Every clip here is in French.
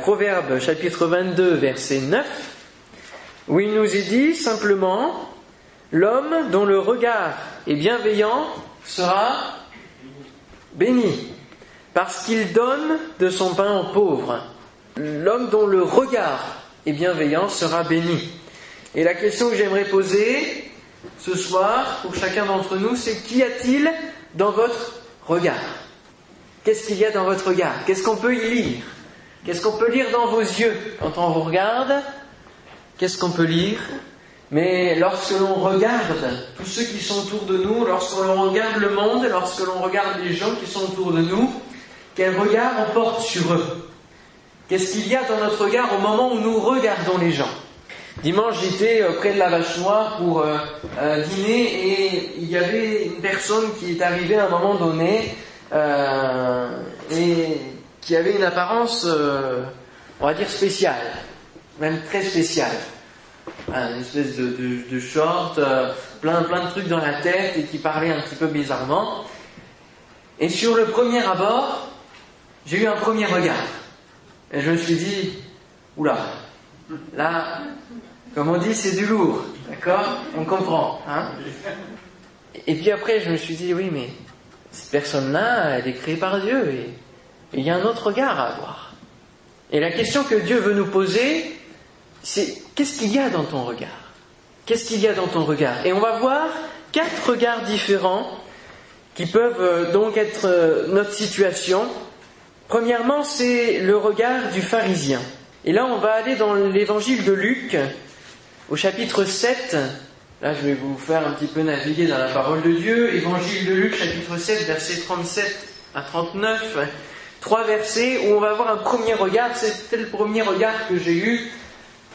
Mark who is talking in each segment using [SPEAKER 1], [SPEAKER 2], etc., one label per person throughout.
[SPEAKER 1] Proverbe chapitre 22 verset 9, où il nous est dit simplement, l'homme dont le regard est bienveillant sera béni, parce qu'il donne de son pain aux pauvres. L'homme dont le regard est bienveillant sera béni. Et la question que j'aimerais poser ce soir pour chacun d'entre nous, c'est qu'y a-t-il dans votre regard? Qu'est-ce qu'il y a dans votre regard? Qu'est-ce qu'on peut y lire? Qu'est-ce qu'on peut lire dans vos yeux quand on vous regarde? Qu'est-ce qu'on peut lire? Mais lorsque l'on regarde tous ceux qui sont autour de nous, lorsque l'on regarde le monde, lorsque l'on regarde les gens qui sont autour de nous, quel regard on porte sur eux? Qu'est-ce qu'il y a dans notre regard au moment où nous regardons les gens? Dimanche, j'étais euh, près de la Vache Noire pour euh, euh, dîner et il y avait une personne qui est arrivée à un moment donné et qui avait une apparence, on va dire, spéciale, même très spéciale. Une espèce de, short, plein, plein de trucs dans la tête et qui parlait un petit peu bizarrement. Et sur le premier abord, j'ai eu un premier regard. Et je me suis dit, oula, là, comme on dit, c'est du lourd, d'accord? On comprend, hein? Et puis après, je me suis dit, oui, mais cette personne-là, elle est créée par Dieu, et il y a un autre regard à avoir. Et la question que Dieu veut nous poser, c'est qu'est-ce qu'il y a dans ton regard? Qu'est-ce qu'il y a dans ton regard? Et on va voir quatre regards différents qui peuvent euh, donc être euh, notre situation Premièrement, c'est le regard du pharisien. Et là, on va aller dans l'évangile de Luc, au chapitre 7. Là, je vais vous faire un petit peu naviguer dans la parole de Dieu. Évangile de Luc, chapitre 7, versets 37 à 39. Trois versets où on va avoir un premier regard. C'était le premier regard que j'ai eu.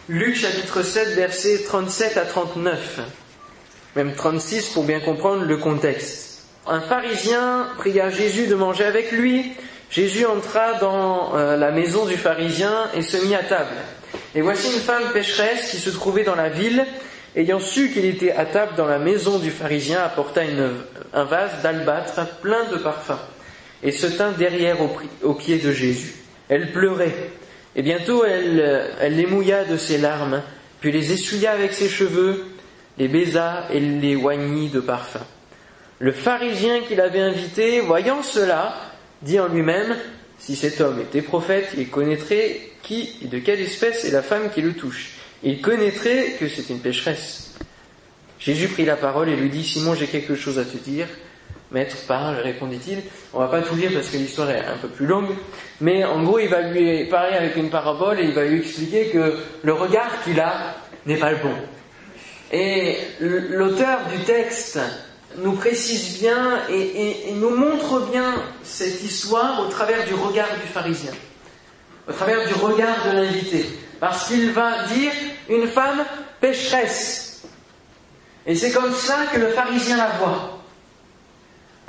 [SPEAKER 1] Luc, chapitre 7, versets 37 à 39. Même 36 pour bien comprendre le contexte. Un pharisien pria Jésus de manger avec lui. Jésus entra dans euh, la maison du pharisien et se mit à table. Et voici une femme pécheresse qui se trouvait dans la ville, ayant su qu'il était à table dans la maison du pharisien, apporta un vase d'albâtre plein de parfums et se tint derrière aux, pieds de Jésus. Elle pleurait, et bientôt elle, elle les mouilla de ses larmes, puis les essuya avec ses cheveux, les baisa et les oignit de parfum. Le pharisien qui l'avait invité, voyant cela, dit en lui-même, si cet homme était prophète, il connaîtrait qui et de quelle espèce est la femme qui le touche. Il connaîtrait que c'est une pécheresse. Jésus prit la parole et lui dit, Simon, j'ai quelque chose à te dire. Maître, parle, répondit-il. On va pas tout lire parce que l'histoire est un peu plus longue. Mais en gros, il va lui parler avec une parabole et il va lui expliquer que le regard qu'il a n'est pas le bon. Et l'auteur du texte nous précise bien et, nous montre bien cette histoire au travers du regard du pharisien, au travers du regard de l'invité, parce qu'il va dire une femme pécheresse. Et c'est comme ça que le pharisien la voit.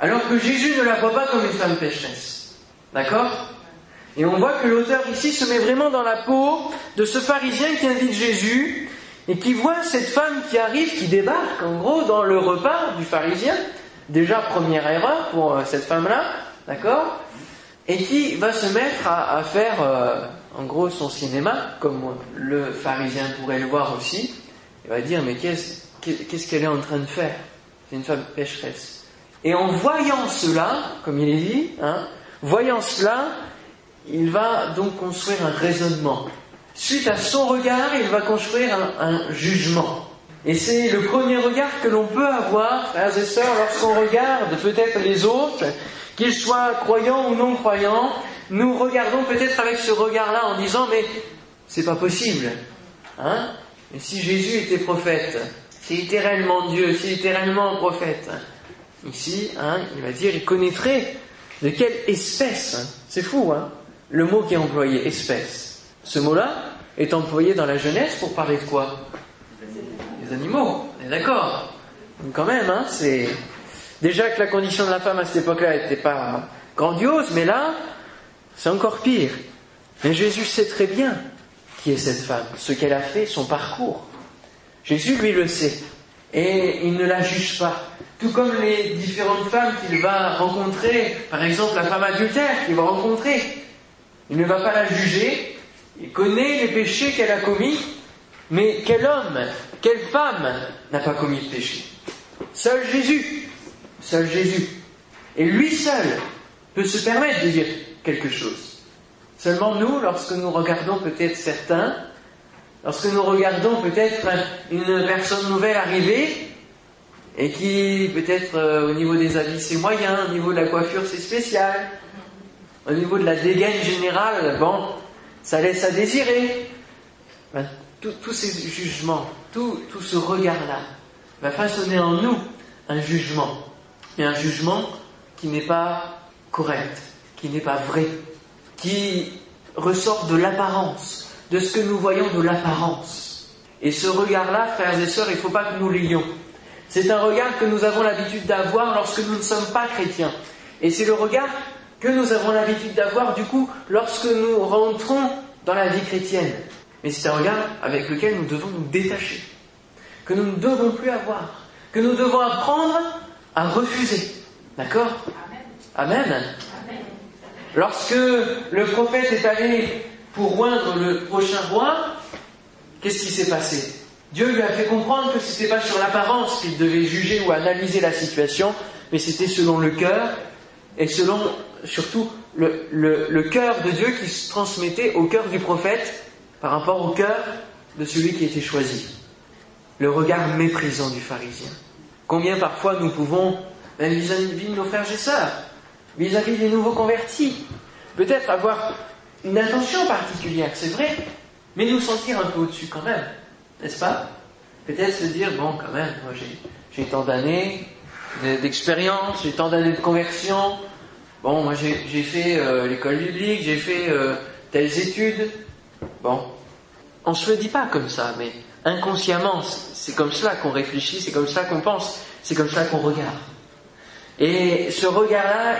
[SPEAKER 1] Alors que Jésus ne la voit pas comme une femme pécheresse. D'accord? Et on voit que l'auteur ici se met vraiment dans la peau de ce pharisien qui invite Jésus et qui voit cette femme qui arrive, qui débarque en gros dans le repas du pharisien, déjà première erreur pour euh, cette femme-là, d'accord? Et qui va se mettre à, faire euh, en gros son cinéma, comme le pharisien pourrait le voir aussi. Il va dire mais qu'est-ce qu'elle est en train de faire? C'est une femme pécheresse. Et en voyant cela, comme il est dit, hein, voyant cela, il va donc construire un raisonnement suite à son regard, il va construire un, jugement. Et c'est le premier regard que l'on peut avoir, frères et sœurs, lorsqu'on regarde peut-être les autres, qu'ils soient croyants ou non croyants, nous regardons peut-être avec ce regard-là en disant mais c'est pas possible. Hein si Jésus était prophète, s'il était Dieu, s'il était réellement prophète, ici, hein, il va dire, il connaîtrait de quelle espèce, hein. c'est fou, hein, le mot qui est employé, espèce. Ce mot-là est employé dans la jeunesse pour parler de quoi? Des animaux, on est d'accord Quand même, hein, c'est... Déjà que la condition de la femme à cette époque-là n'était pas grandiose, mais là, c'est encore pire. Mais Jésus sait très bien qui est cette femme, ce qu'elle a fait, son parcours. Jésus, lui, le sait. Et il ne la juge pas. Tout comme les différentes femmes qu'il va rencontrer, par exemple la femme adultère qu'il va rencontrer. Il ne va pas la juger, Il connaît les péchés qu'elle a commis, mais quel homme, quelle femme n'a pas commis de péché? Seul Jésus, seul Jésus. Et lui seul peut se permettre de dire quelque chose. Seulement nous, lorsque nous regardons peut-être certains, lorsque nous regardons peut-être une personne nouvelle arriver, et qui peut-être euh, au niveau des habits c'est moyen, au niveau de la coiffure c'est spécial, au niveau de la dégaine générale, bon, ça laisse à désirer. Ben, tous ces jugements, tout, tout ce regard-là, va façonner en nous un jugement. Et un jugement qui n'est pas correct, qui n'est pas vrai, qui ressort de l'apparence, de ce que nous voyons de l'apparence. Et ce regard-là, frères et sœurs, il ne faut pas que nous l'ayons. C'est un regard que nous avons l'habitude d'avoir lorsque nous ne sommes pas chrétiens. Et c'est le regard que nous avons l'habitude d'avoir, du coup, lorsque nous rentrons dans la vie chrétienne. Mais c'est un regard avec lequel nous devons nous détacher, que nous ne devons plus avoir, que nous devons apprendre à refuser. D'accord? Amen. Lorsque le prophète est allé pour oindre le prochain roi, qu'est-ce qui s'est passé? Dieu lui a fait comprendre que ce n'était pas sur l'apparence qu'il devait juger ou analyser la situation, mais c'était selon le cœur et selon surtout le, cœur de Dieu qui se transmettait au cœur du prophète par rapport au cœur de celui qui était choisi. Le regard méprisant du pharisien. Combien parfois nous pouvons, même vis-à-vis de nos frères et sœurs, vis-à-vis des nouveaux convertis, peut-être avoir une intention particulière, c'est vrai, mais nous sentir un peu au-dessus quand même, n'est-ce pas? Peut-être se dire, bon, quand même, moi j'ai tant d'années d'expérience, j'ai tant d'années de conversion, bon, moi j'ai fait euh, l'école biblique, j'ai fait euh, telles études, bon, on se le dit pas comme ça, mais inconsciemment, c'est comme cela qu'on réfléchit, c'est comme ça qu'on pense, c'est comme ça qu'on regarde. Et ce regard-là,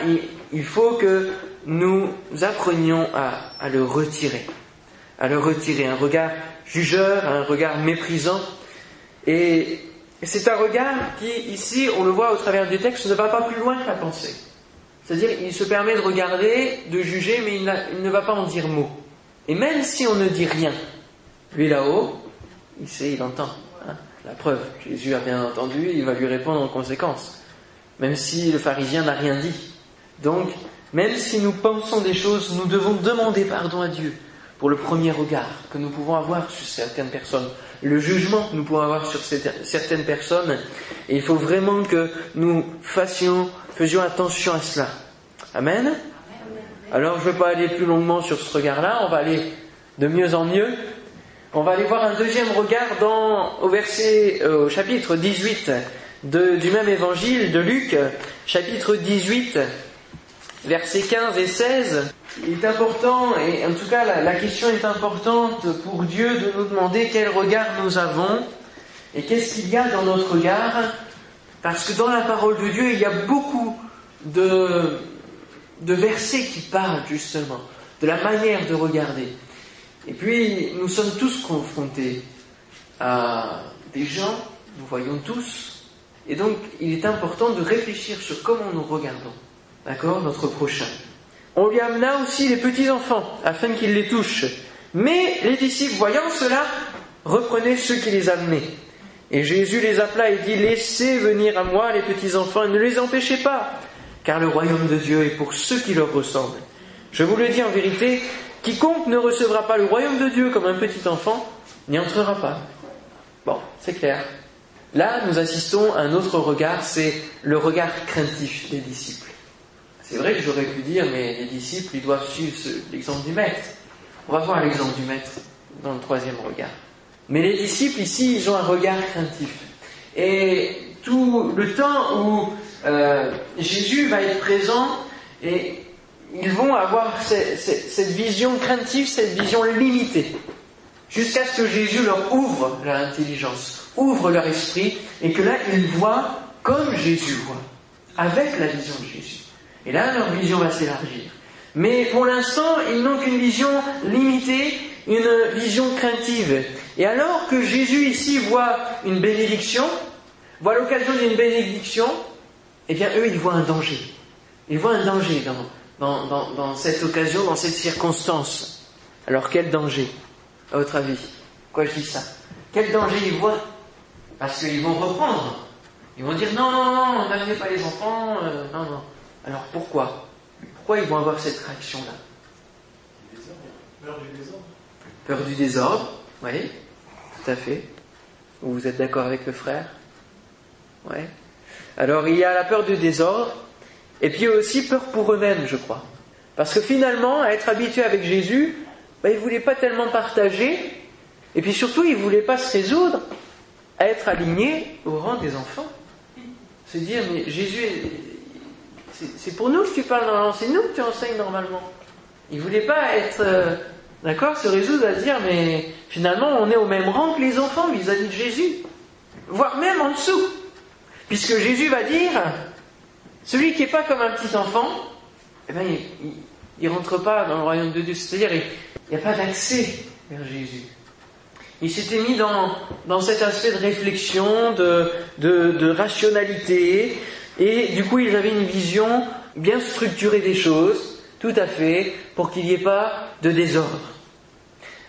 [SPEAKER 1] il, faut que nous apprenions à, le retirer, à le retirer, un regard jugeur, un regard méprisant. Et c'est un regard qui, ici, on le voit au travers du texte, ne va pas plus loin que la pensée. C'est-à-dire, il se permet de regarder, de juger, mais il, ne va pas en dire mot. Et même si on ne dit rien, lui là-haut, il sait, il entend. Hein. La preuve, Jésus a bien entendu, il va lui répondre en conséquence. Même si le pharisien n'a rien dit. Donc, même si nous pensons des choses, nous devons demander pardon à Dieu pour le premier regard que nous pouvons avoir sur certaines personnes, le jugement que nous pouvons avoir sur certaines personnes. Et il faut vraiment que nous fassions, faisions attention à cela. Amen? Alors je ne vais pas aller plus longuement sur ce regard-là, on va aller de mieux en mieux. On va aller voir un deuxième regard euh, au chapitre 18 du même évangile de Luc, chapitre 18, versets 15 et 16. Il est important, et en tout cas la, question est importante pour Dieu de nous demander quel regard nous avons et qu'est-ce qu'il y a dans notre regard, parce que dans la parole de Dieu, il y a beaucoup de versets qui parlent justement de la manière de regarder. Et puis, nous sommes tous confrontés à des gens, nous voyons tous, et donc il est important de réfléchir sur comment nous regardons, d'accord, notre prochain. On lui amena aussi les petits-enfants, afin qu'ils les touchent. Mais les disciples, voyant cela, reprenaient ceux qui les amenaient. Et Jésus les appela et dit, laissez venir à moi les petits-enfants et ne les empêchez pas, car le royaume de Dieu est pour ceux qui leur ressemblent. Je vous le dis en vérité, quiconque ne recevra pas le royaume de Dieu comme un petit enfant n'y entrera pas. Bon, c'est clair. Là, nous assistons à un autre regard, c'est le regard craintif des disciples. C'est vrai que j'aurais pu dire, mais les disciples, ils doivent suivre l'exemple du maître. On va voir l'exemple du maître dans le troisième regard. Mais les disciples, ici, ils ont un regard craintif. Et tout le temps où euh, Jésus va être présent ils vont avoir cette, vision craintive, cette vision limitée, jusqu'à ce que Jésus leur ouvre leur intelligence, ouvre leur esprit, et que là, ils voient comme Jésus voit, avec la vision de Jésus. Et là, leur vision va s'élargir. Mais pour l'instant, ils n'ont qu'une vision limitée, une vision craintive. Et alors que Jésus ici voit une bénédiction, voit l'occasion d'une bénédiction, eh bien eux, ils voient un danger. Ils voient un danger dans, dans, dans, cette occasion, dans cette circonstance. Alors quel danger, à votre avis? Pourquoi je dis ça? Quel danger ils voient? Parce qu'ils vont reprendre. Ils vont dire non, non, non, n'amenez pas les enfants, euh, non, non. Alors pourquoi? Pourquoi ils vont avoir cette réaction-là?
[SPEAKER 2] Peur du désordre.
[SPEAKER 1] Peur du désordre, oui, tout à fait. Vous êtes d'accord avec le frère? Oui. Alors il y a la peur du désordre, et puis aussi peur pour eux-mêmes, je crois. Parce que finalement, à être habitué avec Jésus, ben, ils ne voulaient pas tellement partager, et puis surtout, ils ne voulaient pas se résoudre à être alignés au rang des enfants. Se dire, mais Jésus, c'est pour nous que tu parles normalement, c'est nous que tu enseignes normalement. Ils ne voulaient pas être, euh, d'accord, se résoudre à dire, mais finalement, on est au même rang que les enfants vis-à-vis de Jésus, voire même en dessous. Puisque Jésus va dire, celui qui n'est pas comme un petit enfant, eh ben, il ne rentre pas dans le royaume de Dieu. C'est-à-dire, il n'y a pas d'accès vers Jésus. Il s'était mis dans, dans cet aspect de réflexion, de, de rationalité, et du coup, ils avaient une vision bien structurée des choses, tout à fait, pour qu'il n'y ait pas de désordre.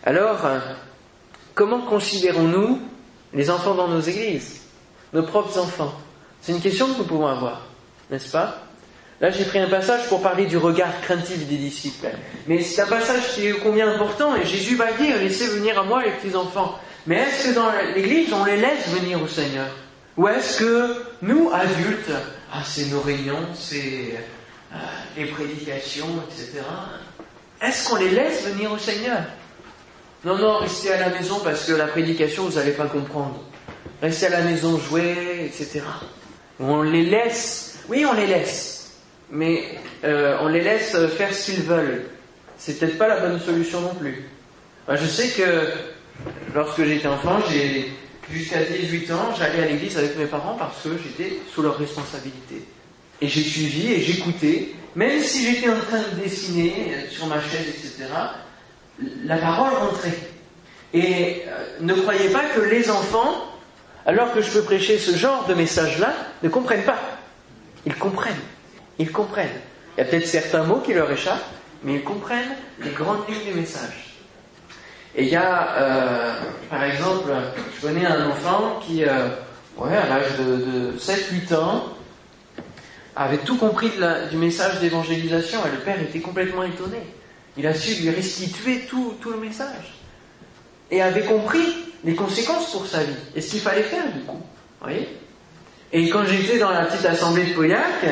[SPEAKER 1] Alors, comment considérons-nous les enfants dans nos églises, nos propres enfants? C'est une question que nous pouvons avoir, n'est-ce pas? Là, j'ai pris un passage pour parler du regard craintif des disciples. Mais c'est un passage qui est combien important, et Jésus va dire, laissez venir à moi les petits enfants. Mais est-ce que dans l'église, on les laisse venir au Seigneur? Ou est-ce que nous, adultes, ah, c'est nos réunions, c'est euh, les prédications, etc. Est-ce qu'on les laisse venir au Seigneur? Non, non, restez à la maison parce que la prédication, vous n'allez pas comprendre. Restez à la maison, jouer, etc. On les laisse, oui, on les laisse mais euh, on les laisse faire ce qu'ils veulent. C'est peut-être pas la bonne solution non plus. je sais que lorsque j'étais enfant, j'ai jusqu'à 18 ans, j'allais à l'église avec mes parents parce que j'étais sous leur responsabilité. Et j'ai suivi et j'écoutais, même si j'étais en train de dessiner sur ma chaise, etc., la parole rentrait. Et euh, ne croyez pas que les enfants, alors que je peux prêcher ce genre de message-là, ne comprennent pas. Ils comprennent. Ils comprennent. Il y a peut-être certains mots qui leur échappent, mais ils comprennent les grandes lignes du message. Et il y a, euh, par exemple, je connais un enfant qui, euh, ouais, à l'âge de, 7-8 ans, avait tout compris du message d'évangélisation et le père était complètement étonné. Il a su lui restituer tout, tout le message. Et avait compris les conséquences pour sa vie et ce qu'il fallait faire du coup. Vous voyez? Et quand j'étais dans la petite assemblée de Pauillac,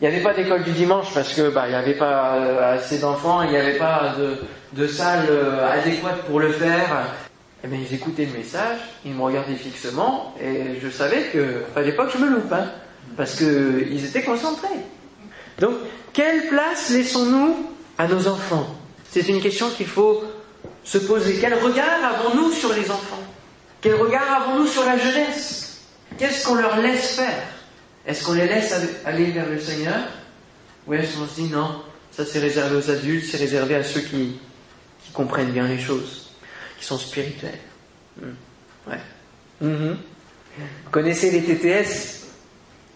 [SPEAKER 1] il n'y avait pas d'école du dimanche parce que bah, il n'y avait pas euh, assez d'enfants, il n'y avait pas de, salle euh, adéquate pour le faire. Eh bien, ils écoutaient le message, ils me regardaient fixement, et je savais que fallait pas je me loupe, hein, parce qu'ils étaient concentrés. Donc, quelle place laissons-nous à nos enfants? C'est une question qu'il faut se poser. Quel regard avons-nous sur les enfants? Quel regard avons-nous sur la jeunesse? Qu'est-ce qu'on leur laisse faire? Est-ce qu'on les laisse aller vers le Seigneur? Ou est-ce qu'on se dit non, ça c'est réservé aux adultes, c'est réservé à ceux qui, comprennent bien les choses, qui sont spirituels hmm. Ouais. Mhm. Vous connaissez les TTS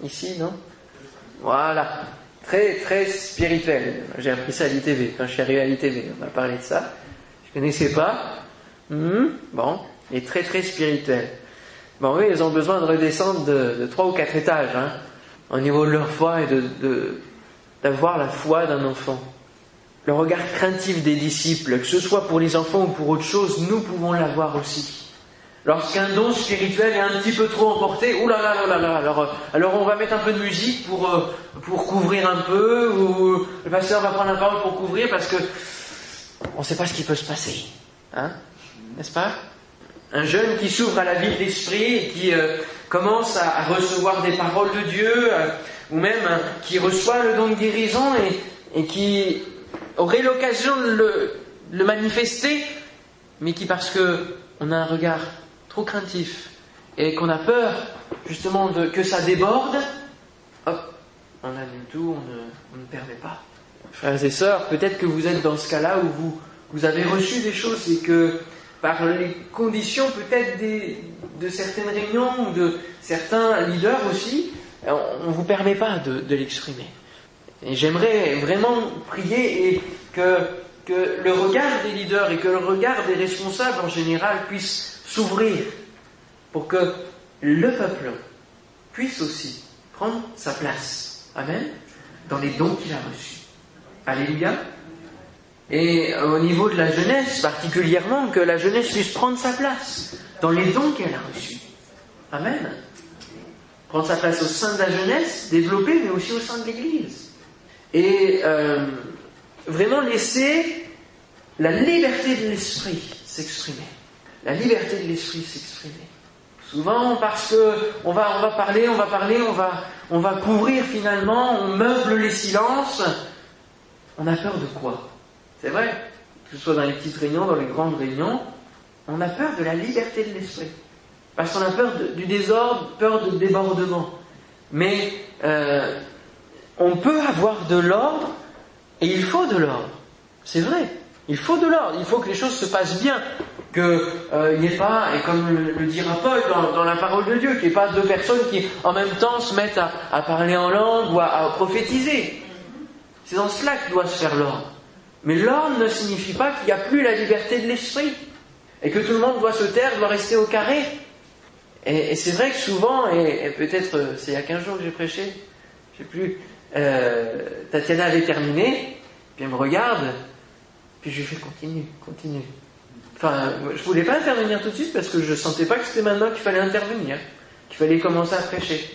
[SPEAKER 1] Ici, non? Voilà. Très, très spirituel. J'ai appris ça à l'ITV. Quand je suis arrivé à l'ITV, on m'a parlé de ça. Je ne connaissais pas. Hmm. Bon. Et très, très spirituel. Bon, oui, ils ont besoin de redescendre de, trois ou quatre étages, hein, au niveau de leur foi et de, d'avoir la foi d'un enfant. Le regard craintif des disciples, que ce soit pour les enfants ou pour autre chose, nous pouvons l'avoir aussi. Lorsqu'un don spirituel est un petit peu trop emporté, oulala, là alors, alors on va mettre un peu de musique pour, euh, pour couvrir un peu, ou le pasteur va prendre la parole pour couvrir parce que on ne sait pas ce qui peut se passer. Hein N'est-ce pas? Un jeune qui s'ouvre à la vie de l'esprit et qui euh, commence à, recevoir des paroles de Dieu, euh, ou même hein, qui reçoit le don de guérison et, qui aurait l'occasion de le, manifester, mais qui parce qu'on a un regard trop craintif et qu'on a peur justement de, que ça déborde, hop, on annule tout, on ne, on ne permet pas. Frères et sœurs, peut-être que vous êtes dans ce cas-là où vous avez reçu des choses et que par les conditions peut-être de certaines réunions ou de certains leaders aussi, on ne vous permet pas de, l'exprimer. Et j'aimerais vraiment prier et que que le regard des leaders et que le regard des responsables en général puisse s'ouvrir pour que le peuple puisse aussi prendre sa place. Amen. Dans les dons qu'il a reçus. Alléluia. Et au niveau de la jeunesse, particulièrement, que la jeunesse puisse prendre sa place dans les dons qu'elle a reçus. Amen. Prendre sa place au sein de la jeunesse, développer, mais aussi au sein de l'Église. Et euh, vraiment laisser la liberté de l'esprit s'exprimer. La liberté de l'esprit s'exprimer. Souvent parce que on va, parler, on va parler, on va couvrir finalement, on meuble les silences. On a peur de quoi? C'est vrai, que ce soit dans les petites réunions, dans les grandes réunions, on a peur de la liberté de l'esprit. Parce qu'on a peur du désordre, peur de débordement. Mais euh, on peut avoir de l'ordre et il faut de l'ordre. C'est vrai. Il faut de l'ordre. Il faut que les choses se passent bien. Qu'il euh, n'y ait pas, et comme le, dira Paul dans, la parole de Dieu, qu'il n'y ait pas deux personnes qui en même temps se mettent à, parler en langue ou à, prophétiser. C'est dans cela que doit se faire l'ordre. Mais l'ordre ne signifie pas qu'il n'y a plus la liberté de l'esprit. Et que tout le monde doit se taire, doit rester au carré. Et, c'est vrai que souvent, et, peut-être euh, c'est il y a 15 jours que j'ai prêché, je sais plus, euh, Tatiana avait terminé, puis elle me regarde, puis je lui fais continue, continue. Enfin, je voulais pas intervenir tout de suite parce que je sentais pas que c'était maintenant qu'il fallait intervenir, qu'il fallait commencer à prêcher.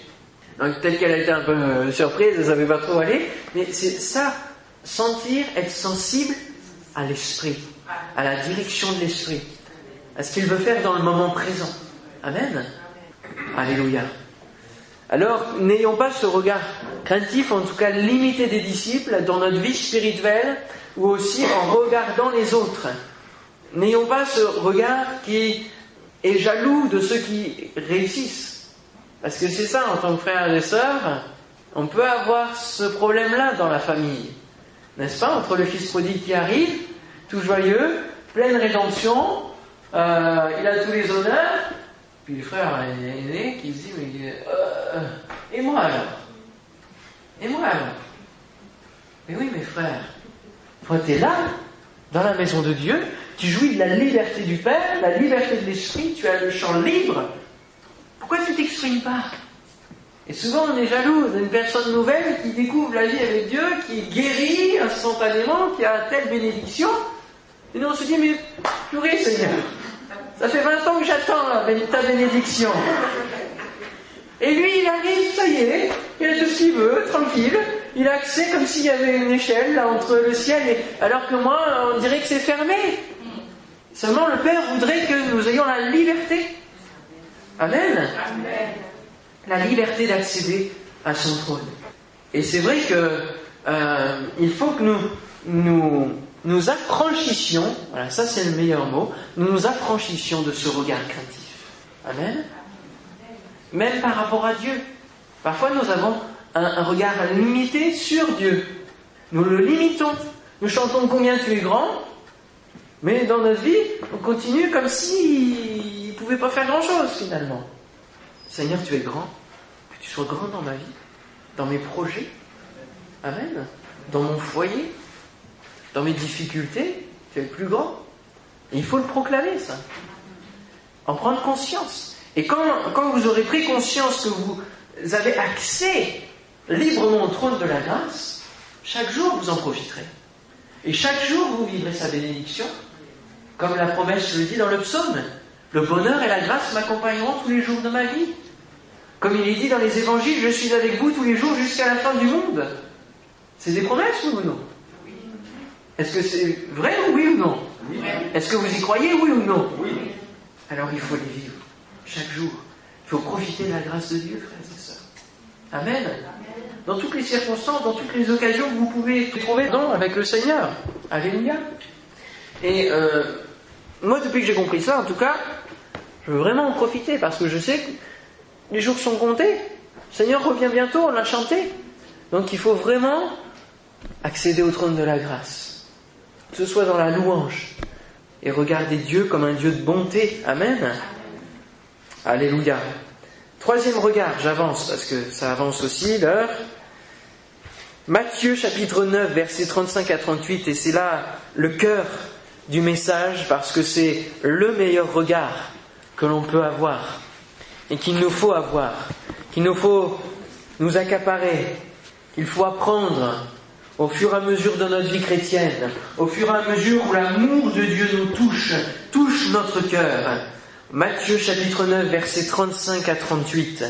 [SPEAKER 1] Donc peut-être qu'elle a été un peu euh, surprise, elle savait pas trop aller, mais c'est ça, sentir, être sensible à l'esprit, à la direction de l'esprit, à ce qu'il veut faire dans le moment présent. Amen. Alléluia. Alors, n'ayons pas ce regard craintif, en tout cas limité des disciples, dans notre vie spirituelle, ou aussi en regardant les autres. N'ayons pas ce regard qui est jaloux de ceux qui réussissent. Parce que c'est ça, en tant que frère et sœur, on peut avoir ce problème-là dans la famille. N'est-ce pas Entre le fils prodigue qui arrive, tout joyeux, pleine rédemption, euh, il a tous les honneurs, puis le frère aîné qui dit, mais, euh, et moi alors? Et moi alors? Mais oui, mes frères, toi tu es là, dans la maison de Dieu, tu jouis de la liberté du Père, la liberté de l'Esprit, tu as le champ libre. Pourquoi tu t'exprimes pas? Et souvent on est jaloux d'une personne nouvelle qui découvre la vie avec Dieu, qui guérit instantanément, qui a telle bénédiction. Et nous on se dit, mais purée Seigneur, ça fait 20 ans que j'attends ta bénédiction. Et lui, il arrive, ça y est, il a tout ce qu'il veut, tranquille. Il a accès comme s'il y avait une échelle là, entre le ciel et... Alors que moi, on dirait que c'est fermé. Seulement, le Père voudrait que nous ayons la liberté. Amen. La liberté d'accéder à son trône. Et c'est vrai que euh, il faut que nous, nous nous affranchissions, voilà, ça c'est le meilleur mot, nous nous affranchissions de ce regard craintif. Amen. Même par rapport à Dieu. Parfois nous avons un, regard limité sur Dieu. Nous le limitons. Nous chantons combien tu es grand, mais dans notre vie, on continue comme s'il ne pouvait pas faire grand-chose finalement. Seigneur, tu es grand, sois grand dans ma vie, dans mes projets. Amen. Dans mon foyer, dans mes difficultés, tu es le plus grand. il faut le proclamer, ça. En prendre conscience. Et quand, quand vous aurez pris conscience que vous avez accès librement au trône de la grâce, chaque jour vous en profiterez. Et chaque jour vous vivrez sa bénédiction, comme la promesse le dit dans le psaume. Le bonheur et la grâce m'accompagneront tous les jours de ma vie. Comme il est dit dans les évangiles, je suis avec vous tous les jours jusqu'à la fin du monde. C'est des promesses ou non est-ce que c'est vrai, oui ou non Est-ce que vous y croyez, oui ou non Oui. Alors il faut les vivre chaque jour. Il faut profiter de la grâce de Dieu, frères et sœurs. Amen. Dans toutes les circonstances, dans toutes les occasions que vous pouvez trouver non, avec le Seigneur. Alléluia. Et euh, moi, depuis que j'ai compris ça, en tout cas, je veux vraiment en profiter parce que je sais que les jours sont comptés. Le Seigneur revient bientôt, on l'a chanté. Donc il faut vraiment accéder au trône de la grâce que ce soit dans la louange, et regarder Dieu comme un Dieu de bonté. Amen. Alléluia. Troisième regard, j'avance parce que ça avance aussi l'heure. Matthieu chapitre 9, versets 35 à 38, et c'est là le cœur du message parce que c'est le meilleur regard que l'on peut avoir et qu'il nous faut avoir, qu'il nous faut nous accaparer, qu'il faut apprendre au fur et à mesure de notre vie chrétienne, au fur et à mesure où l'amour de Dieu nous touche, touche notre cœur. Matthieu chapitre 9, versets 35 à 38.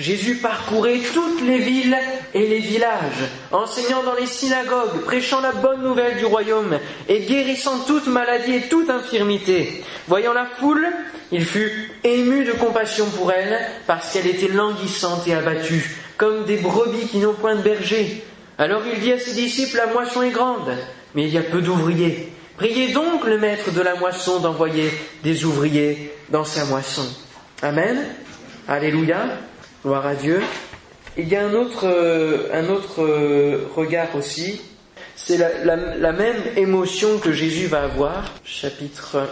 [SPEAKER 1] Jésus parcourait toutes les villes et les villages, enseignant dans les synagogues, prêchant la bonne nouvelle du royaume et guérissant toute maladie et toute infirmité. Voyant la foule, il fut ému de compassion pour elle parce qu'elle était languissante et abattue, comme des brebis qui n'ont point de berger. Alors il dit à ses disciples, la moisson est grande, mais il y a peu d'ouvriers. Priez donc le maître de la moisson d'envoyer des ouvriers dans sa moisson. Amen. Alléluia. Gloire à Dieu. Il y a un autre, euh, un autre euh, regard aussi. C'est la, même émotion que Jésus va avoir. Chapitre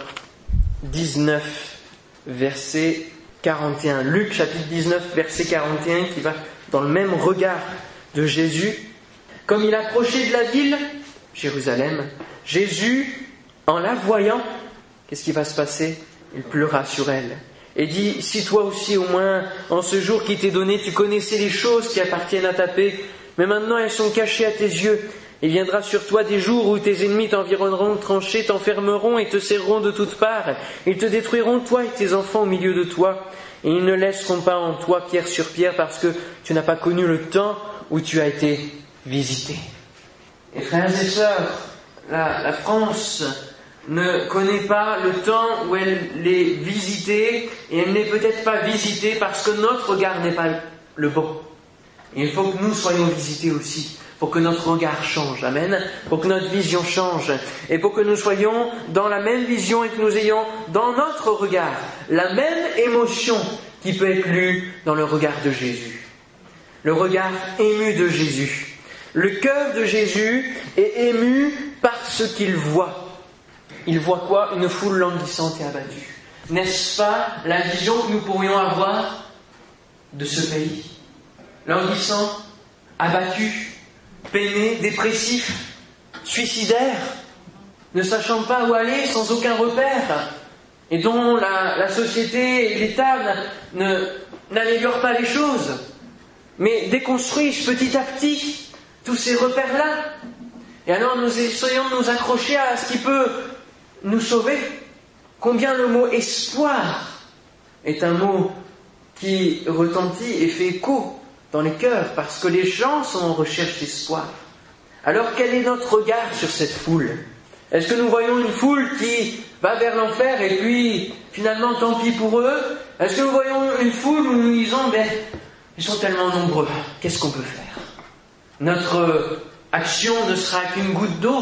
[SPEAKER 1] 19, verset 41. Luc chapitre 19, verset 41 qui va dans le même regard de Jésus. Comme il approchait de la ville, Jérusalem, Jésus, en la voyant, qu'est-ce qui va se passer? Il pleura sur elle et dit, si toi aussi au moins, en ce jour qui t'est donné, tu connaissais les choses qui appartiennent à ta paix, mais maintenant elles sont cachées à tes yeux, il viendra sur toi des jours où tes ennemis t'environneront, tranchés, t'enfermeront et te serreront de toutes parts. Ils te détruiront, toi et tes enfants, au milieu de toi. Et ils ne laisseront pas en toi pierre sur pierre parce que tu n'as pas connu le temps où tu as été visité. Et frères et sœurs, la, la France ne connaît pas le temps où elle est visitée, et elle n'est peut-être pas visitée parce que notre regard n'est pas le bon. il faut que nous soyons visités aussi, pour que notre regard change, amen, pour que notre vision change, et pour que nous soyons dans la même vision et que nous ayons dans notre regard la même émotion qui peut être lue dans le regard de Jésus. Le regard ému de Jésus. Le cœur de Jésus est ému par ce qu'il voit il voit quoi? Une foule languissante et abattue. N'est-ce pas la vision que nous pourrions avoir de ce pays? Languissant, abattu, peiné, dépressif, suicidaire, ne sachant pas où aller, sans aucun repère, et dont la, société et l'État n'améliorent pas les choses, mais déconstruisent petit à petit tous ces repères-là. Et alors nous essayons de nous accrocher à ce qui peut nous sauver. Combien le mot espoir est un mot qui retentit et fait écho dans les cœurs, parce que les gens sont en recherche d'espoir. Alors quel est notre regard sur cette foule? Est-ce que nous voyons une foule qui va vers l'enfer et puis finalement tant pis pour eux? Est-ce que nous voyons une foule où nous disons, ils sont tellement nombreux, qu'est-ce qu'on peut faire? Notre action ne sera qu'une goutte d'eau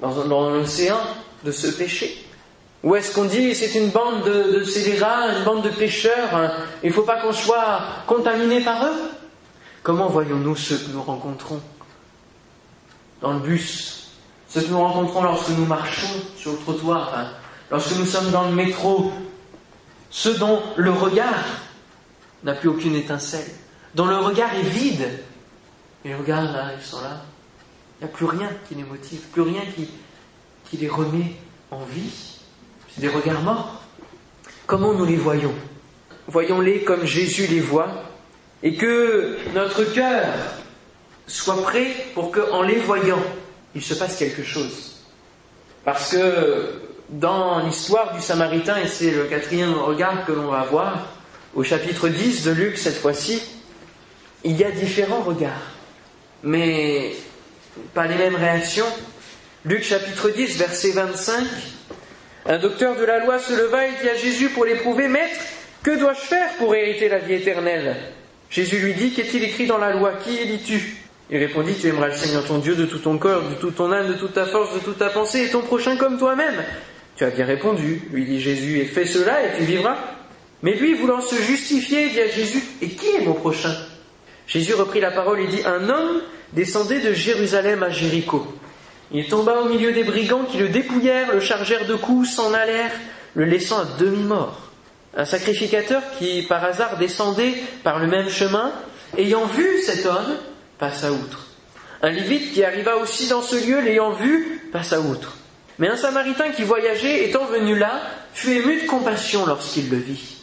[SPEAKER 1] dans l'océan de ce péché. Ou est-ce qu'on dit c'est une bande de, scélérats, une bande de pêcheurs, hein, il ne faut pas qu'on soit contaminé par eux? Comment voyons-nous ceux que nous rencontrons dans le bus, ceux que nous rencontrons lorsque nous marchons sur le trottoir, hein, lorsque nous sommes dans le métro, ceux dont le regard n'a plus aucune étincelle, dont le regard est vide. Et regarde là, ils sont là. Il n'y a plus rien qui les motive, plus rien qui, qui les remet en vie. C'est des regards morts. Comment nous les voyons? Voyons-les comme Jésus les voit et que notre cœur soit prêt pour qu'en les voyant, il se passe quelque chose. Parce que dans l'histoire du Samaritain, et c'est le quatrième regard que l'on va voir, au chapitre 10 de Luc cette fois-ci, il y a différents regards, mais pas les mêmes réactions, Luc chapitre 10, verset 25. Un docteur de la loi se leva et dit à Jésus pour l'éprouver, Maître, que dois-je faire pour hériter la vie éternelle? Jésus lui dit, Qu'est-il écrit dans la loi? Qui élis-tu? Il répondit, Tu aimeras le Seigneur ton Dieu de tout ton corps, de toute ton âme, de toute ta force, de toute ta pensée, et ton prochain comme toi-même. Tu as bien répondu, lui dit Jésus, et fais cela et tu vivras. Mais lui, voulant se justifier, dit à Jésus, Et qui est mon prochain? Jésus reprit la parole et dit, Un homme descendait de Jérusalem à Jéricho il tomba au milieu des brigands qui le dépouillèrent, le chargèrent de coups, s'en allèrent, le laissant à demi-mort. Un sacrificateur qui, par hasard, descendait par le même chemin, ayant vu cet homme, passa outre. Un Lévite qui arriva aussi dans ce lieu, l'ayant vu, passa outre. Mais un Samaritain qui voyageait, étant venu là, fut ému de compassion lorsqu'il le vit.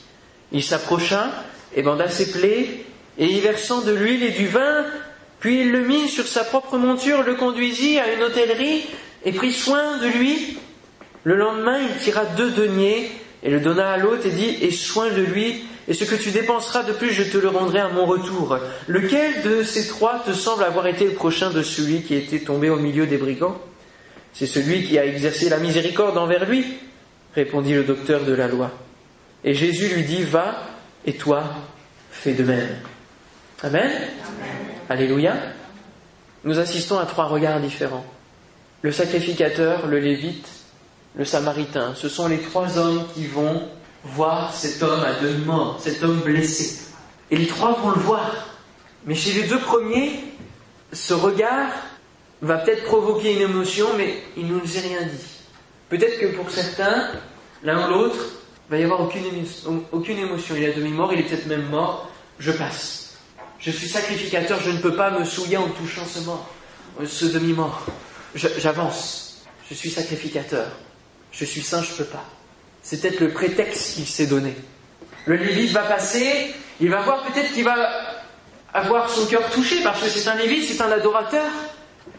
[SPEAKER 1] Il s'approcha et banda ses plaies, et y versant de l'huile et du vin, puis il le mit sur sa propre monture, le conduisit à une hôtellerie et prit soin de lui. Le lendemain, il tira deux deniers et le donna à l'hôte et dit Aie soin de lui, et ce que tu dépenseras de plus, je te le rendrai à mon retour. Lequel de ces trois te semble avoir été le prochain de celui qui était tombé au milieu des brigands? C'est celui qui a exercé la miséricorde envers lui, répondit le docteur de la loi. Et Jésus lui dit Va, et toi, fais de même. Amen. Alléluia. Nous assistons à trois regards différents. Le sacrificateur, le lévite, le samaritain. Ce sont les trois hommes qui vont voir cet homme à demi-mort, cet homme blessé. Et les trois vont le voir. Mais chez les deux premiers, ce regard va peut-être provoquer une émotion, mais il ne nous a rien dit. Peut-être que pour certains, l'un ou l'autre, il va y avoir aucune, aucune émotion. Il est à demi-mort, il est peut-être même mort. Je passe. Je suis sacrificateur, je ne peux pas me souiller en touchant ce mort, ce demi-mort. J'avance. Je suis sacrificateur. Je suis saint, je ne peux pas. C'est peut-être le prétexte qu'il s'est donné. Le Lévite va passer, il va voir peut-être qu'il va avoir son cœur touché, parce que c'est un Lévite, c'est un adorateur.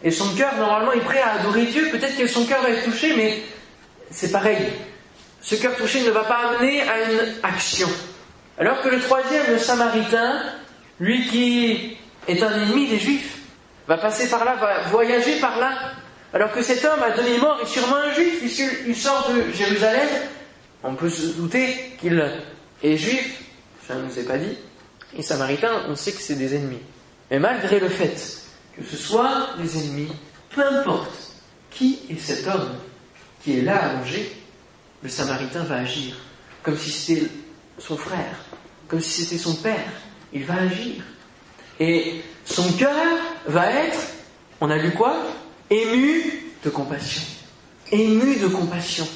[SPEAKER 1] Et son cœur, normalement, est prêt à adorer Dieu. Peut-être que son cœur va être touché, mais c'est pareil. Ce cœur touché ne va pas amener à une action. Alors que le troisième, le Samaritain, lui qui est un ennemi des Juifs, va passer par là, va voyager par là, alors que cet homme à demi-mort est sûrement un Juif, puisqu'il sort de Jérusalem. On peut se douter qu'il est Juif, ça ne nous est pas dit. Et Samaritain, on sait que c'est des ennemis. Mais malgré le fait que ce soit des ennemis, peu importe qui est cet homme qui est là allongé, le Samaritain va agir comme si c'était son frère, comme si c'était son père, il va agir. Et son cœur va être, on a lu quoi? Ému de compassion. Ému de compassion.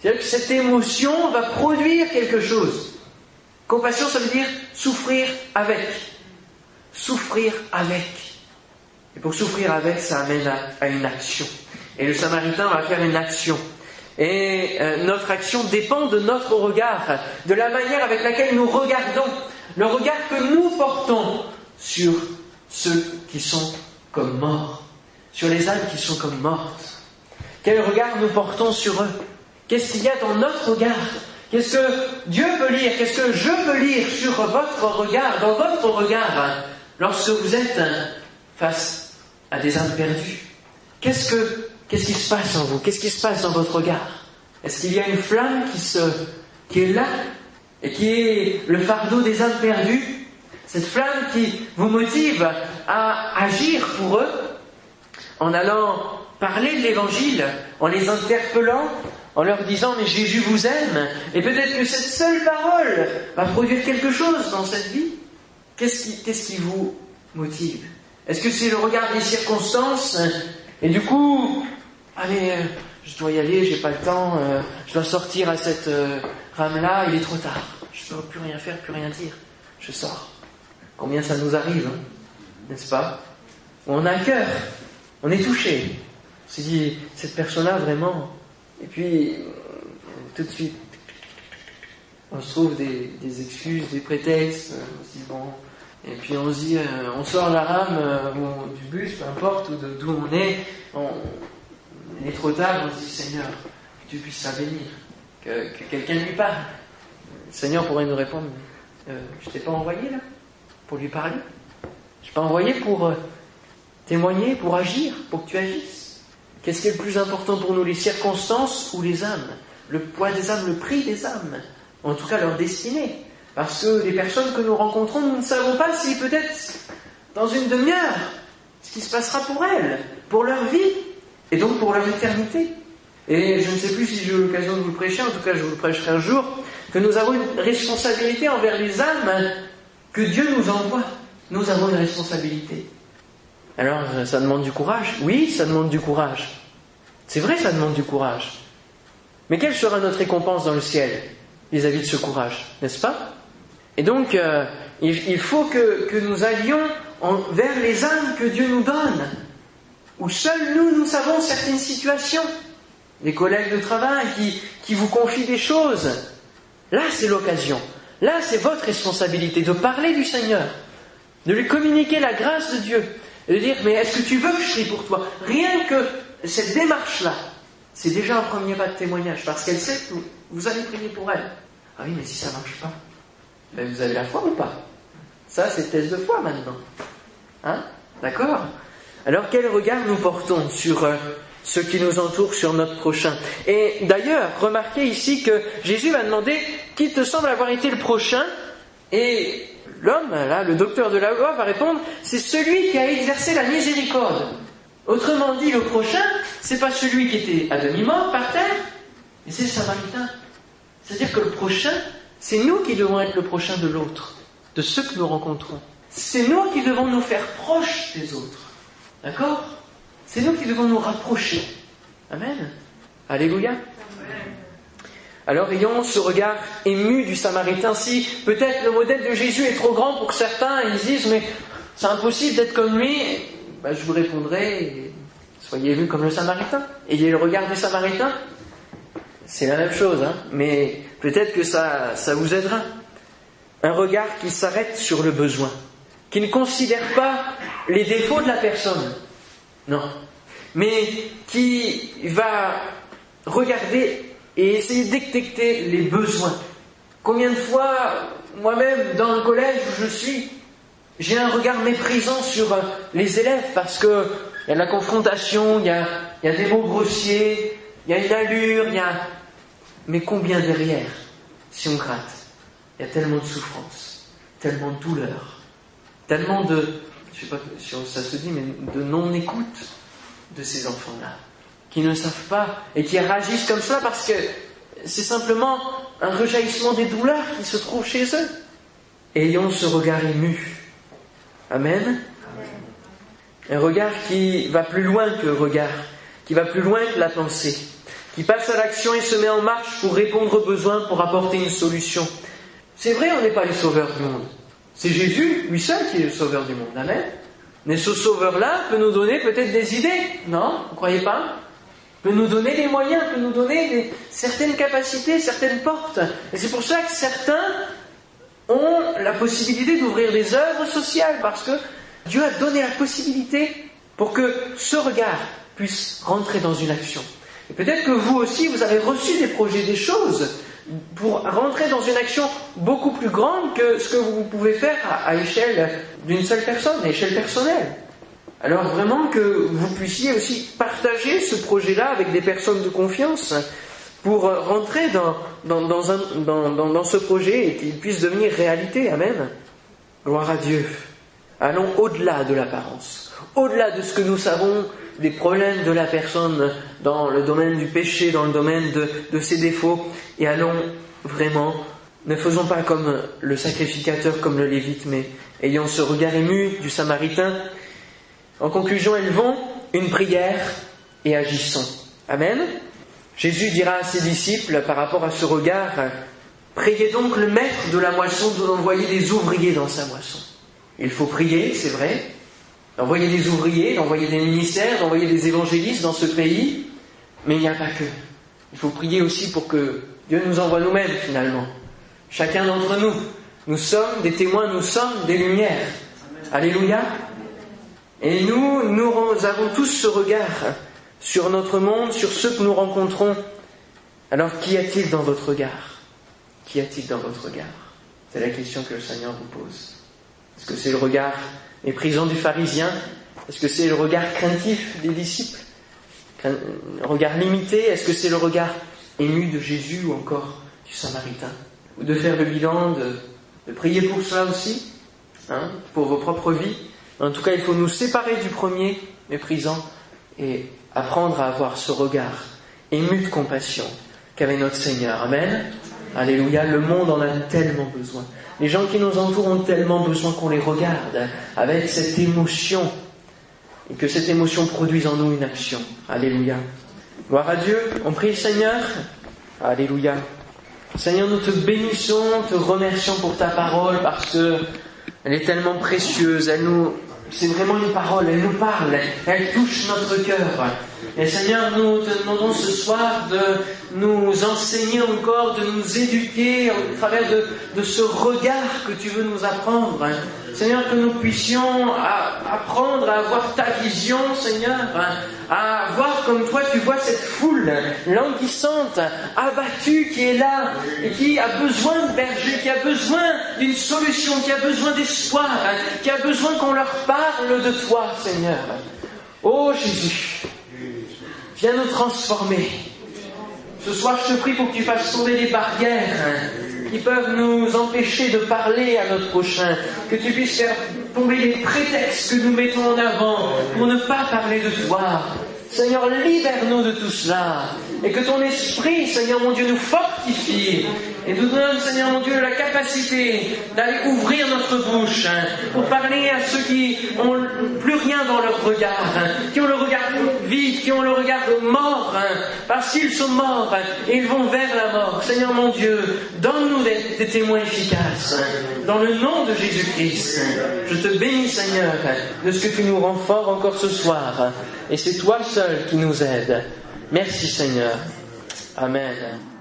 [SPEAKER 1] C'est-à-dire que cette émotion va produire quelque chose. Compassion, ça veut dire souffrir avec. Souffrir avec. Et pour souffrir avec, ça amène à, une action. Et le Samaritain va faire une action. Et euh, notre action dépend de notre regard, de la manière avec laquelle nous regardons le regard que nous portons sur ceux qui sont comme morts, sur les âmes qui sont comme mortes. Quel regard nous portons sur eux? Qu'est-ce qu'il y a dans notre regard? Qu'est-ce que Dieu peut lire? Qu'est-ce que je peux lire sur votre regard, dans votre regard, lorsque vous êtes face à des âmes perdues? Qu'est-ce que qui se passe en vous? Qu'est-ce qui se passe dans votre regard? Est-ce qu'il y a une flamme qui se qui est là et qui est le fardeau des âmes perdues, cette flamme qui vous motive à agir pour eux en allant parler de l'évangile, en les interpellant, en leur disant mais Jésus vous aime, et peut-être que cette seule parole va produire quelque chose dans cette vie. Qu'est-ce qui, vous motive? Est-ce que c'est le regard des circonstances? Et du coup, allez, euh, je dois y aller, j'ai pas le temps, euh, je dois sortir à cette euh, rame-là, il est trop tard. Je ne peux plus rien faire, plus rien dire. Je sors. Combien ça nous arrive, hein, n'est-ce pas? On a un cœur, on est touché. On s'est dit, cette personne-là, vraiment. Et puis, tout de suite, on se trouve des, excuses, des prétextes. On se dit, bon. Et puis on se dit, on sort la rame du bus, peu importe d'où on est. On, il est trop tard, on se dit Seigneur, que tu puisses la que, quelqu'un lui parle. Le Seigneur pourrait nous répondre euh, Je t'ai pas envoyé là pour lui parler Je t'ai pas envoyé pour euh, témoigner, pour agir, pour que tu agisses. Qu'est-ce qui est le plus important pour nous, les circonstances ou les âmes? Le poids des âmes, le prix des âmes, en tout cas leur destinée. Parce que les personnes que nous rencontrons, nous ne savons pas si peut-être dans une demi-heure, ce qui se passera pour elles, pour leur vie, et donc pour leur éternité. Et je ne sais plus si j'ai eu l'occasion de vous prêcher, en tout cas je vous le prêcherai un jour, que nous avons une responsabilité envers les âmes que Dieu nous envoie. Nous avons une responsabilité. Alors, ça demande du courage Oui, ça demande du courage. C'est vrai, ça demande du courage. Mais quelle sera notre récompense dans le ciel vis-à-vis de ce courage, n'est-ce pas? Et donc, euh, il, faut que, que nous allions vers les âmes que Dieu nous donne, où seuls nous, nous savons certaines situations. Des collègues de travail qui, vous confient des choses. Là, c'est l'occasion. Là, c'est votre responsabilité de parler du Seigneur, de lui communiquer la grâce de Dieu, et de dire, mais est-ce que tu veux que je prie pour toi? Rien que cette démarche-là, c'est déjà un premier pas de témoignage, parce qu'elle sait que vous allez prier pour elle. Ah oui, mais si ça ne marche pas, ben vous avez la foi ou pas? Ça, c'est test de foi maintenant. Hein? D'accord? Alors, quel regard nous portons sur euh, ceux qui nous entourent, sur notre prochain Et d'ailleurs, remarquez ici que Jésus va demander qui te semble avoir été le prochain Et l'homme, là, le docteur de la loi, va répondre c'est celui qui a exercé la miséricorde. Autrement dit, le prochain, c'est pas celui qui était à demi-mort par terre, mais c'est le samaritain. C'est-à-dire que le prochain, c'est nous qui devons être le prochain de l'autre, de ceux que nous rencontrons. C'est nous qui devons nous faire proches des autres. D'accord? C'est nous qui devons nous rapprocher. Amen. Alléluia. Alors ayons ce regard ému du Samaritain. Si peut-être le modèle de Jésus est trop grand pour certains, ils disent mais c'est impossible d'être comme lui, ben, je vous répondrai, soyez ému comme le Samaritain. Ayez le regard du Samaritain. C'est la même chose, hein, mais peut-être que ça, ça vous aidera. Un regard qui s'arrête sur le besoin, qui ne considère pas les défauts de la personne, non, mais qui va regarder et essayer de détecter les besoins. Combien de fois, moi-même, dans le collège où je suis, j'ai un regard méprisant sur euh, les élèves parce qu'il y a de la confrontation, il y a, y a des mots grossiers, il y a une allure, il y a... Mais combien derrière, si on gratte Il y a tellement de souffrance, tellement de douleur, tellement de, je sais pas si ça se dit, mais de non-écoute de ces enfants-là qui ne savent pas et qui réagissent comme cela parce que c'est simplement un rejaillissement des douleurs qui se trouvent chez eux. Ayons ce regard ému. Amen. Un regard qui va plus loin que le regard, qui va plus loin que la pensée, qui passe à l'action et se met en marche pour répondre aux besoins, pour apporter une solution. C'est vrai, on n'est pas les sauveurs du monde. C'est Jésus, lui seul, qui est le sauveur du monde. Amen. Mais ce sauveur-là peut nous donner peut-être des idées, non? Vous croyez pas? Peut nous donner des moyens, peut nous donner certaines capacités, certaines portes. Et c'est pour ça que certains ont la possibilité d'ouvrir des œuvres sociales, parce que Dieu a donné la possibilité pour que ce regard puisse rentrer dans une action. Et peut-être que vous aussi, vous avez reçu des projets, des choses, pour rentrer dans une action beaucoup plus grande que ce que vous pouvez faire à, à échelle d'une seule personne, à échelle personnelle. Alors vraiment que vous puissiez aussi partager ce projet-là avec des personnes de confiance pour rentrer dans, dans, ce projet et qu'il puisse devenir réalité. Amen. Gloire à Dieu. Allons au-delà de l'apparence, au-delà de ce que nous savons des problèmes de la personne dans le domaine du péché, dans le domaine de, ses défauts, et allons vraiment, ne faisons pas comme le sacrificateur, comme le lévite, mais ayant ce regard ému du samaritain en conclusion, élevons une prière et agissons. Amen. Jésus dira à ses disciples par rapport à ce regard, Priez donc le maître de la moisson de d'envoyer des ouvriers dans sa moisson. Il faut prier, c'est vrai, d'envoyer des ouvriers, d'envoyer des ministères, d'envoyer des évangélistes dans ce pays, mais il n'y a pas que. Il faut prier aussi pour que Dieu nous envoie nous-mêmes finalement. Chacun d'entre nous. Nous sommes des témoins, nous sommes des lumières. Alléluia. Et nous, nous avons tous ce regard sur notre monde, sur ceux que nous rencontrons. Alors, qu'y a-t-il dans votre regard? Qu'y a-t-il dans votre regard? C'est la question que le Seigneur vous pose. Est-ce que c'est le regard méprisant du pharisien Est-ce que c'est le regard craintif des disciples Un regard limité Est-ce que c'est le regard ému de Jésus ou encore du Samaritain Ou de faire le bilan, de, prier pour cela aussi, hein, pour vos propres vies en tout cas, il faut nous séparer du premier méprisant et apprendre à avoir ce regard ému de compassion qu'avait notre Seigneur. Amen. Alléluia. Le monde en a tellement besoin. Les gens qui nous entourent ont tellement besoin qu'on les regarde avec cette émotion et que cette émotion produise en nous une action. Alléluia. Gloire à Dieu. On prie Seigneur. Alléluia. Seigneur, nous te bénissons, te remercions pour ta parole parce que Elle est tellement précieuse, elle nous, c'est vraiment une parole, elle nous parle, elle touche notre cœur. Et Seigneur, nous te demandons ce soir de nous enseigner encore, de nous éduquer au travers de, ce regard que tu veux nous apprendre. Seigneur, que nous puissions apprendre à avoir ta vision, Seigneur, à voir comme toi tu vois cette foule languissante, abattue qui est là et qui a besoin de berger, qui a besoin d'une solution, qui a besoin d'espoir, qui a besoin qu'on leur parle de toi, Seigneur. Oh Jésus, viens nous transformer. Ce soir, je te prie pour que tu fasses tomber les barrières qui peuvent nous empêcher de parler à notre prochain, que tu puisses faire tomber les prétextes que nous mettons en avant pour ne pas parler de toi. Seigneur, libère-nous de tout cela et que ton esprit, Seigneur mon Dieu, nous fortifie et nous donne, Seigneur mon Dieu, la capacité d'aller ouvrir notre bouche hein, pour parler à ceux qui ont plus rien dans leur regard, hein, qui ont le regard vide, qui ont le regard mort, hein, parce qu'ils sont morts et ils vont vers la mort. Seigneur mon Dieu, donne-nous des, témoins efficaces. Dans le nom de Jésus-Christ, je te bénis, Seigneur, de ce que tu nous rends fort encore ce soir. Et c'est toi seul qui nous aide. Merci, Seigneur. Amen.